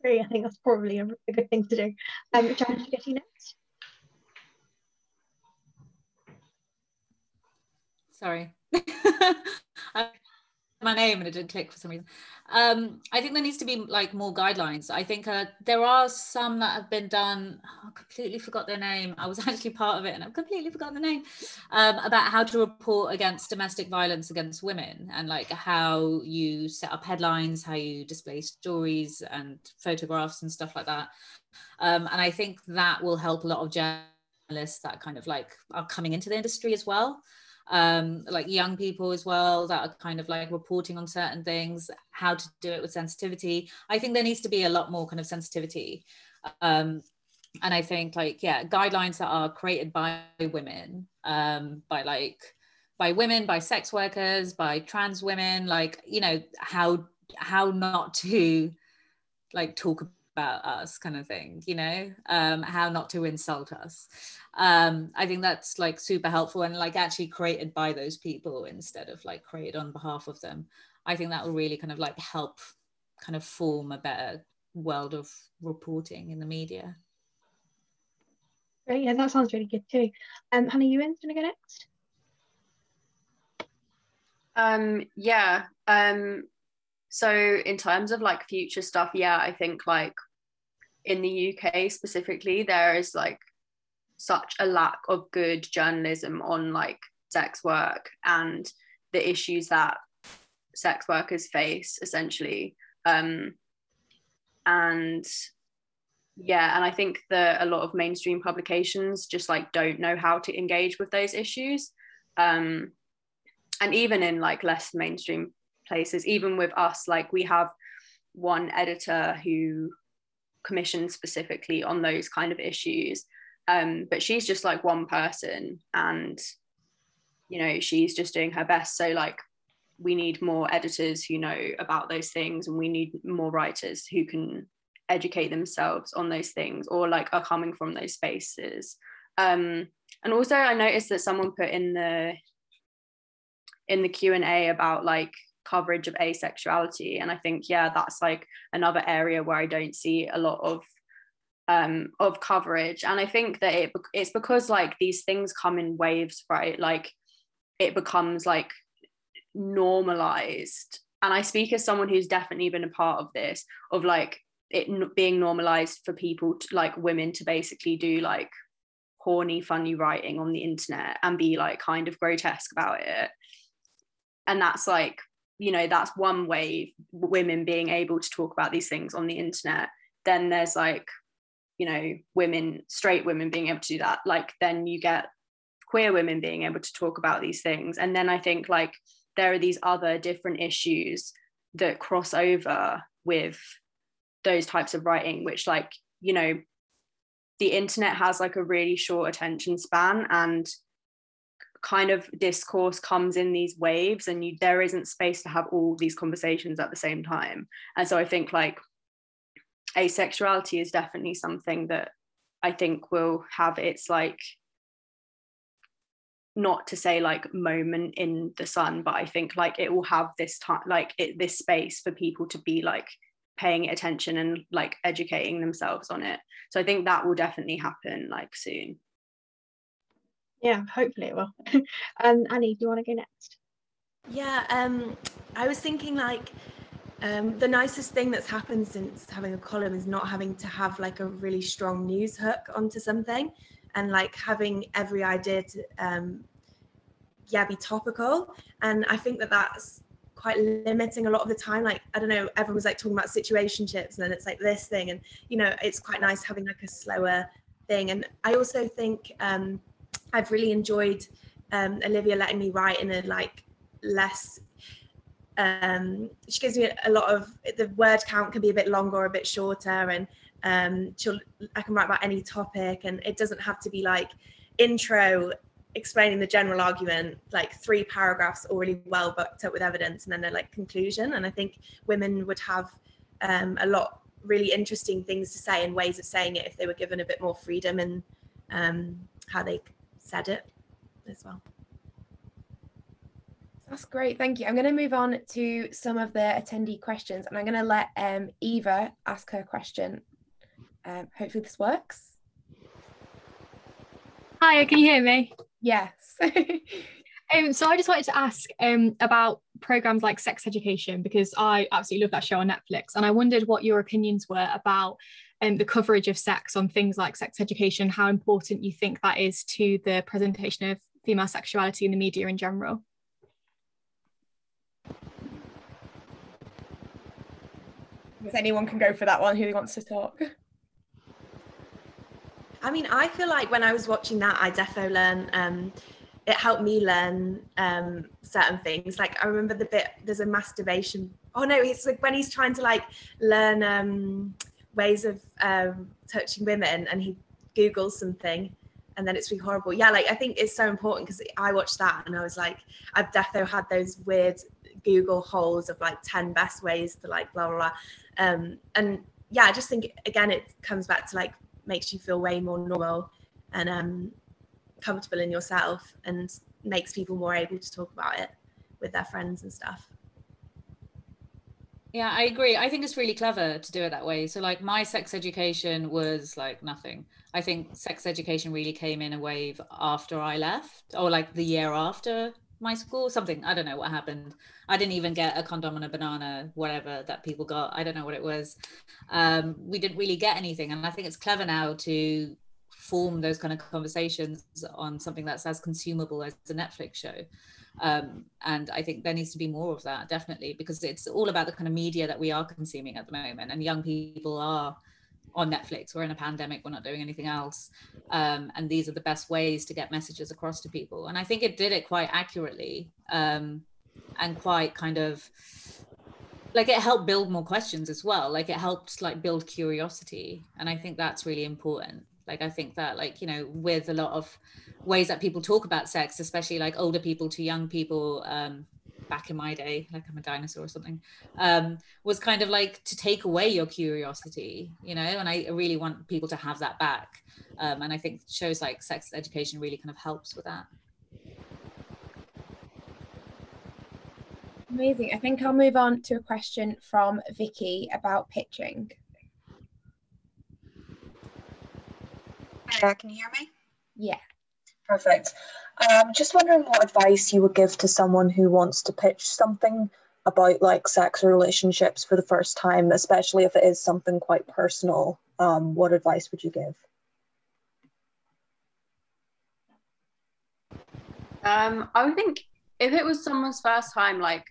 Great, I think that's probably a, a good thing to do. Um, Janet, get you next. Sorry. my name and it didn't click for some reason. Um, I think there needs to be like more guidelines. I think uh, there are some that have been done. Oh, I completely forgot their name. I was actually part of it and I've completely forgotten the name um, about how to report against domestic violence against women and like how you set up headlines, how you display stories and photographs and stuff like that. Um, and I think that will help a lot of journalists that kind of like are coming into the industry as well. Um, like young people as well that are kind of like reporting on certain things, how to do it with sensitivity. I think there needs to be a lot more kind of sensitivity. Um, and I think like, yeah, guidelines that are created by women, um, by like, by women, by sex workers, by trans women, like, you know, how, how not to like talk about us kind of thing you know um how not to insult us um i think that's like super helpful and like actually created by those people instead of like created on behalf of them i think that will really kind of like help kind of form a better world of reporting in the media Great, yeah, that sounds really good too. Um, Hannah, you in? Gonna go next? Um, yeah. Um, so in terms of like future stuff, yeah, I think like in the UK specifically, there is like such a lack of good journalism on like sex work and the issues that sex workers face essentially. Um, and yeah, and I think that a lot of mainstream publications just like don't know how to engage with those issues. Um, and even in like less mainstream places even with us like we have one editor who commissions specifically on those kind of issues um, but she's just like one person and you know she's just doing her best. So like we need more editors who know about those things and we need more writers who can educate themselves on those things or like are coming from those spaces. Um, and also i noticed that someone put in the in the q&a about like coverage of asexuality. And i think yeah that's like another area where i don't see a lot of um of coverage. And i think that it it's because like these things come in waves right? Like it becomes like normalized. And i speak as someone who's definitely been a part of this of like it being normalized for people to, like women to basically do like horny funny writing on the internet and be like kind of grotesque about it. And that's like you know that's one way women being able to talk about these things on the internet then there's like you know women straight women being able to do that. Like then you get queer women being able to talk about these things. And then i think like there are these other different issues that cross over with those types of writing which like you know the internet has like a really short attention span and kind of discourse comes in these waves and you there isn't space to have all these conversations at the same time. And so i think like asexuality is definitely something that i think will have its like not to say like moment in the sun but i think like it will have this time like it, this space for people to be like paying attention and like educating themselves on it. So i think that will definitely happen like soon yeah, hopefully it will. um, Annie, do you want to go next? Yeah, um, I was thinking like um, the nicest thing that's happened since having a column is not having to have like a really strong news hook onto something and like having every idea to um, yeah be topical and i think that that's quite limiting a lot of the time like i don't know everyone's like talking about situationships and then it's like this thing and you know it's quite nice having like a slower thing and i also think um I've really enjoyed um, Olivia letting me write in a like less. Um, she gives me a lot of the word count can be a bit longer or a bit shorter, and um, she'll I can write about any topic, and it doesn't have to be like intro explaining the general argument, like three paragraphs already well booked up with evidence, and then a like conclusion. And I think women would have um, a lot really interesting things to say and ways of saying it if they were given a bit more freedom and um, how they said it as well. That's great, thank you. I'm going to move on to some of the attendee questions and I'm going to let um, Eva ask her question. Um, hopefully this works. Hi, can you hear me? Yes. um, so I just wanted to ask um, about programs like Sex Education because I absolutely love that show on Netflix and I wondered what your opinions were about um, the coverage of sex on things like sex education, how important you think that is to the presentation of female sexuality in the media in general. If anyone can go for that one, who wants to talk? I mean, I feel like when I was watching that, I defo learned um, it helped me learn um, certain things. Like I remember the bit there's a masturbation. Oh no, it's like when he's trying to like learn um, ways of um, touching women, and he googles something, and then it's really horrible. Yeah, like I think it's so important because I watched that and I was like, I've definitely had those weird Google holes of like ten best ways to like blah blah blah, um, and yeah, I just think again it comes back to like makes you feel way more normal and um, comfortable in yourself and makes people more able to talk about it with their friends and stuff. Yeah, I agree. I think it's really clever to do it that way. So, like, my sex education was like nothing. I think sex education really came in a wave after I left, or like the year after my school, something. I don't know what happened. I didn't even get a condom and a banana, whatever that people got. I don't know what it was. Um, we didn't really get anything. And I think it's clever now to form those kind of conversations on something that's as consumable as a Netflix show. Um, and I think there needs to be more of that, definitely, because it's all about the kind of media that we are consuming at the moment. And young people are on Netflix. We're in a pandemic. We're not doing anything else. Um, and these are the best ways to get messages across to people. And I think it did it quite accurately um, and quite kind of like it helped build more questions as well. Like it helped like build curiosity. And I think that's really important. Like I think that like, you know, with a lot of ways that people talk about sex, especially like older people to young people, um, back in my day, like I'm a dinosaur or something, um, was kind of like to take away your curiosity, you know, and I really want people to have that back. Um, and I think shows like sex education really kind of helps with that. Amazing. I think I'll move on to a question from Vicky about pitching. Yeah, can you hear me? Yeah. Perfect. Um, just wondering what advice you would give to someone who wants to pitch something about like sex or relationships for the first time, especially if it is something quite personal. Um, what advice would you give? Um, I would think if it was someone's first time, like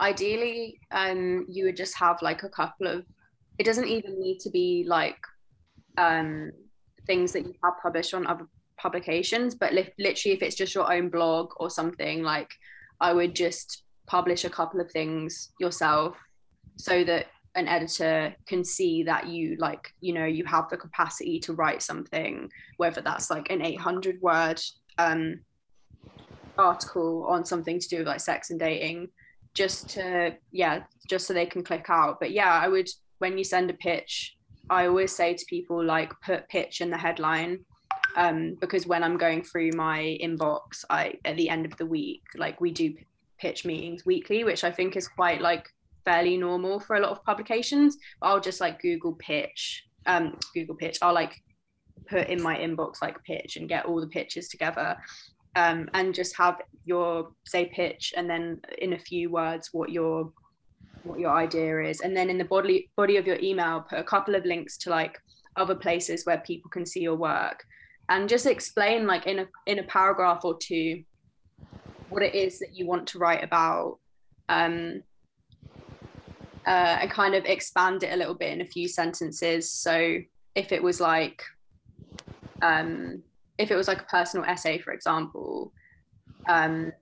ideally, um, you would just have like a couple of. It doesn't even need to be like um, things that you have published on other publications but li- literally if it's just your own blog or something like i would just publish a couple of things yourself so that an editor can see that you like you know you have the capacity to write something whether that's like an 800 word um, article on something to do with like sex and dating just to yeah just so they can click out. But yeah i would when you send a pitch i always say to people like put pitch in the headline um, because when I'm going through my inbox, I at the end of the week, like we do pitch meetings weekly, which I think is quite like fairly normal for a lot of publications. I'll just like Google pitch, um, Google pitch. I'll like put in my inbox like pitch and get all the pitches together. Um, and just have your say pitch and then in a few words what your what your idea is. And then in the body body of your email put a couple of links to like other places where people can see your work. And just explain like in a in a paragraph or two what it is that you want to write about um, uh, and kind of expand it a little bit in a few sentences. So if it was like um, if it was like a personal essay for example um,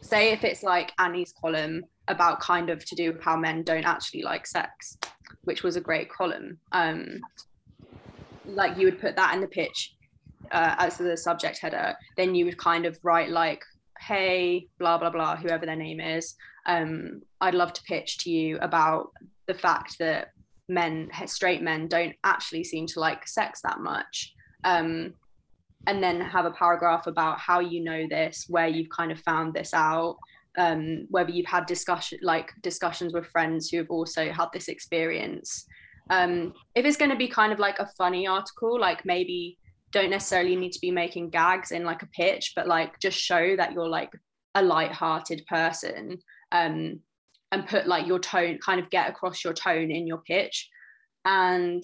say if it's like annie's column about kind of to do with how men don't actually like sex which was a great column um, like you would put that in the pitch uh, as the subject header, then you would kind of write like, hey, blah, blah, blah, whoever their name is. Um, I'd love to pitch to you about the fact that men, straight men, don't actually seem to like sex that much. Um, and then have a paragraph about how you know this, where you've kind of found this out, um, whether you've had discussion like discussions with friends who have also had this experience. Um, if it's going to be kind of like a funny article, like maybe don't necessarily need to be making gags in like a pitch, but like just show that you're like a light-hearted person um, and put like your tone, kind of get across your tone in your pitch. And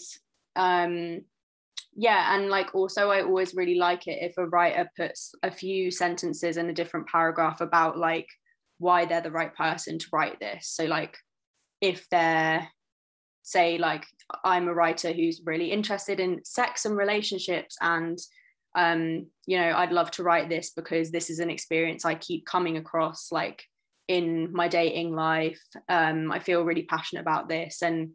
um, yeah, and like also, I always really like it if a writer puts a few sentences in a different paragraph about like why they're the right person to write this. So, like, if they're say like i'm a writer who's really interested in sex and relationships and um, you know, I'd love to write this because this is an experience I keep coming across like in my dating life. Um, I feel really passionate about this and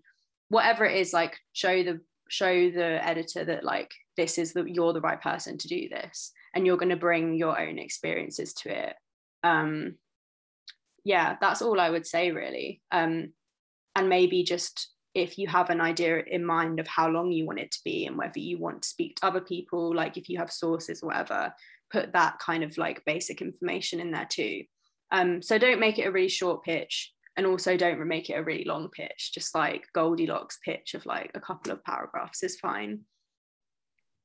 whatever it is, like show the show the editor that like this is the you're the right person to do this and you're going to bring your own experiences to it. Um, yeah, that's all I would say really. Um, and maybe just if you have an idea in mind of how long you want it to be and whether you want to speak to other people, like if you have sources or whatever, put that kind of like basic information in there too. Um, so don't make it a really short pitch and also don't make it a really long pitch. Just like Goldilocks pitch of like a couple of paragraphs is fine.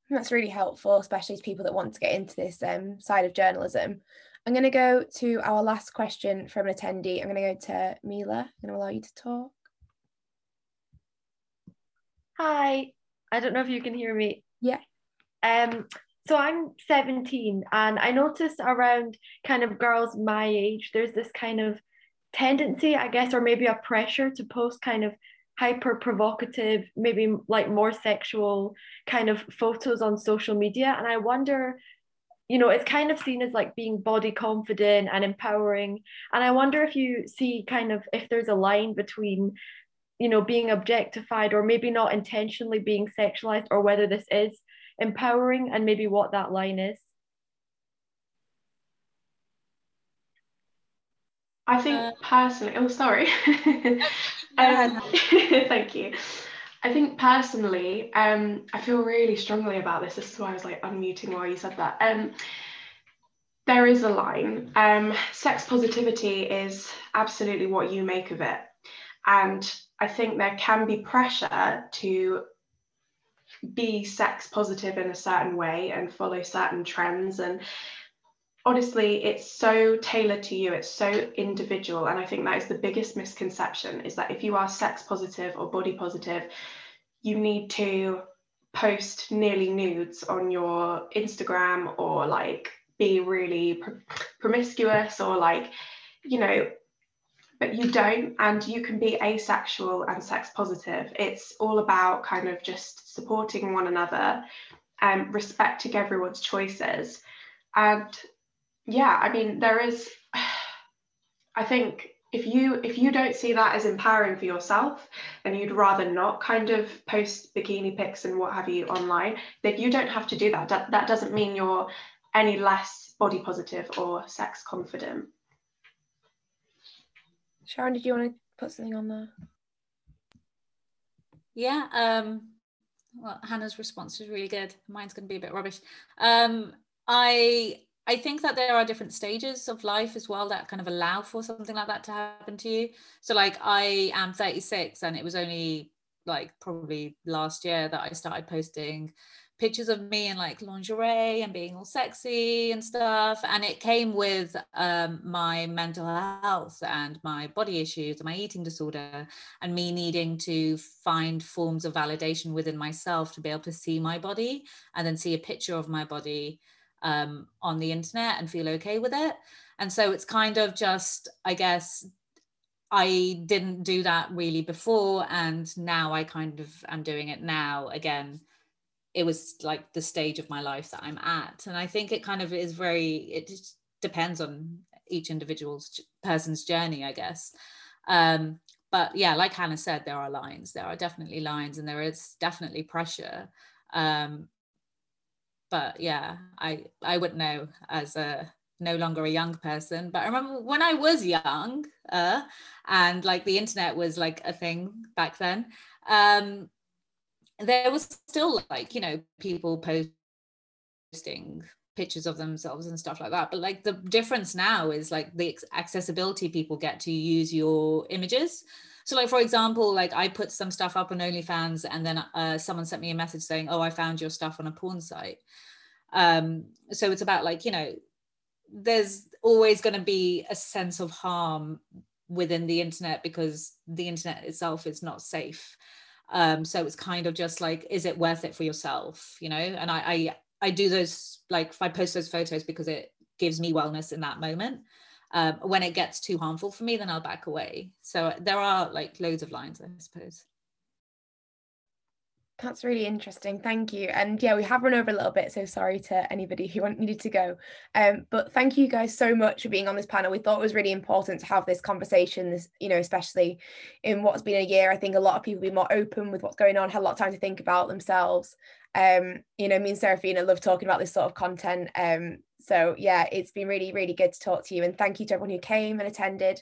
That's really helpful, especially to people that want to get into this um, side of journalism. I'm going to go to our last question from an attendee. I'm going to go to Mila. I'm going to allow you to talk. Hi, I don't know if you can hear me. Yeah. Um, so I'm 17 and I noticed around kind of girls my age, there's this kind of tendency, I guess, or maybe a pressure to post kind of hyper provocative, maybe like more sexual kind of photos on social media. And I wonder, you know, it's kind of seen as like being body confident and empowering. And I wonder if you see kind of if there's a line between you know being objectified or maybe not intentionally being sexualized or whether this is empowering and maybe what that line is. I think uh, personally oh sorry. Um, thank you i think personally um, i feel really strongly about this. This is why i was like unmuting while you said that. Um, there is a line. Um, sex positivity is absolutely what you make of it. And I think there can be pressure to be sex positive in a certain way and follow certain trends and honestly it's so tailored to you. It's so individual. And i think that is the biggest misconception is that if you are sex positive or body positive you need to post nearly nudes on your instagram or like be really pr- promiscuous or like you know but you don't and you can be asexual and sex positive. It's all about kind of just supporting one another and respecting everyone's choices. And yeah i mean there is i think if you if you don't see that as empowering for yourself and you'd rather not kind of post bikini pics and what have you online then you don't have to do that that, that doesn't mean you're any less body positive or sex confident Sharan, did you want to put something on there? Yeah. Um, well, Hannah's response was really good. Mine's going to be a bit rubbish. Um, I I think that there are different stages of life as well that kind of allow for something like that to happen to you. So, like, I am 36, and it was only like probably last year that I started posting pictures of me in like lingerie and being all sexy and stuff and it came with um, my mental health and my body issues and my eating disorder and me needing to find forms of validation within myself to be able to see my body and then see a picture of my body um, on the internet and feel okay with it and so it's kind of just i guess I didn't do that really before, and now I kind of am doing it now again it was like the stage of my life that I'm at. And I think it kind of is very, it depends on each individual's person's journey, I guess. Um, but yeah, like Hannah said, there are lines, there are definitely lines, and there is definitely pressure. Um, but yeah, I I wouldn't know as a no longer a young person but i remember when i was young uh, and like the internet was like a thing back then um, there was still like you know people posting pictures of themselves and stuff like that but like the difference now is like the accessibility people get to use your images so like for example like i put some stuff up on onlyfans and then uh, someone sent me a message saying oh i found your stuff on a porn site. Um, so it's about like you know there's always going to be a sense of harm within the internet because the internet itself is not safe. Um, so it's kind of just like is it worth it for yourself you know? And I, I i do those like i post those photos because it gives me wellness in that moment um, when it gets too harmful for me then i'll back away so there are like loads of lines i suppose That's really interesting. Thank you. And yeah, we have run over a little bit, so sorry to anybody who needed to go. Um, but thank you guys so much for being on this panel. We thought it was really important to have this conversation, this, you know, especially in what's been a year. I think a lot of people be more open with what's going on, had a lot of time to think about themselves. Um, you know, me and Serafina love talking about this sort of content. Um, so yeah, it's been really, really good to talk to you. And thank you to everyone who came and attended.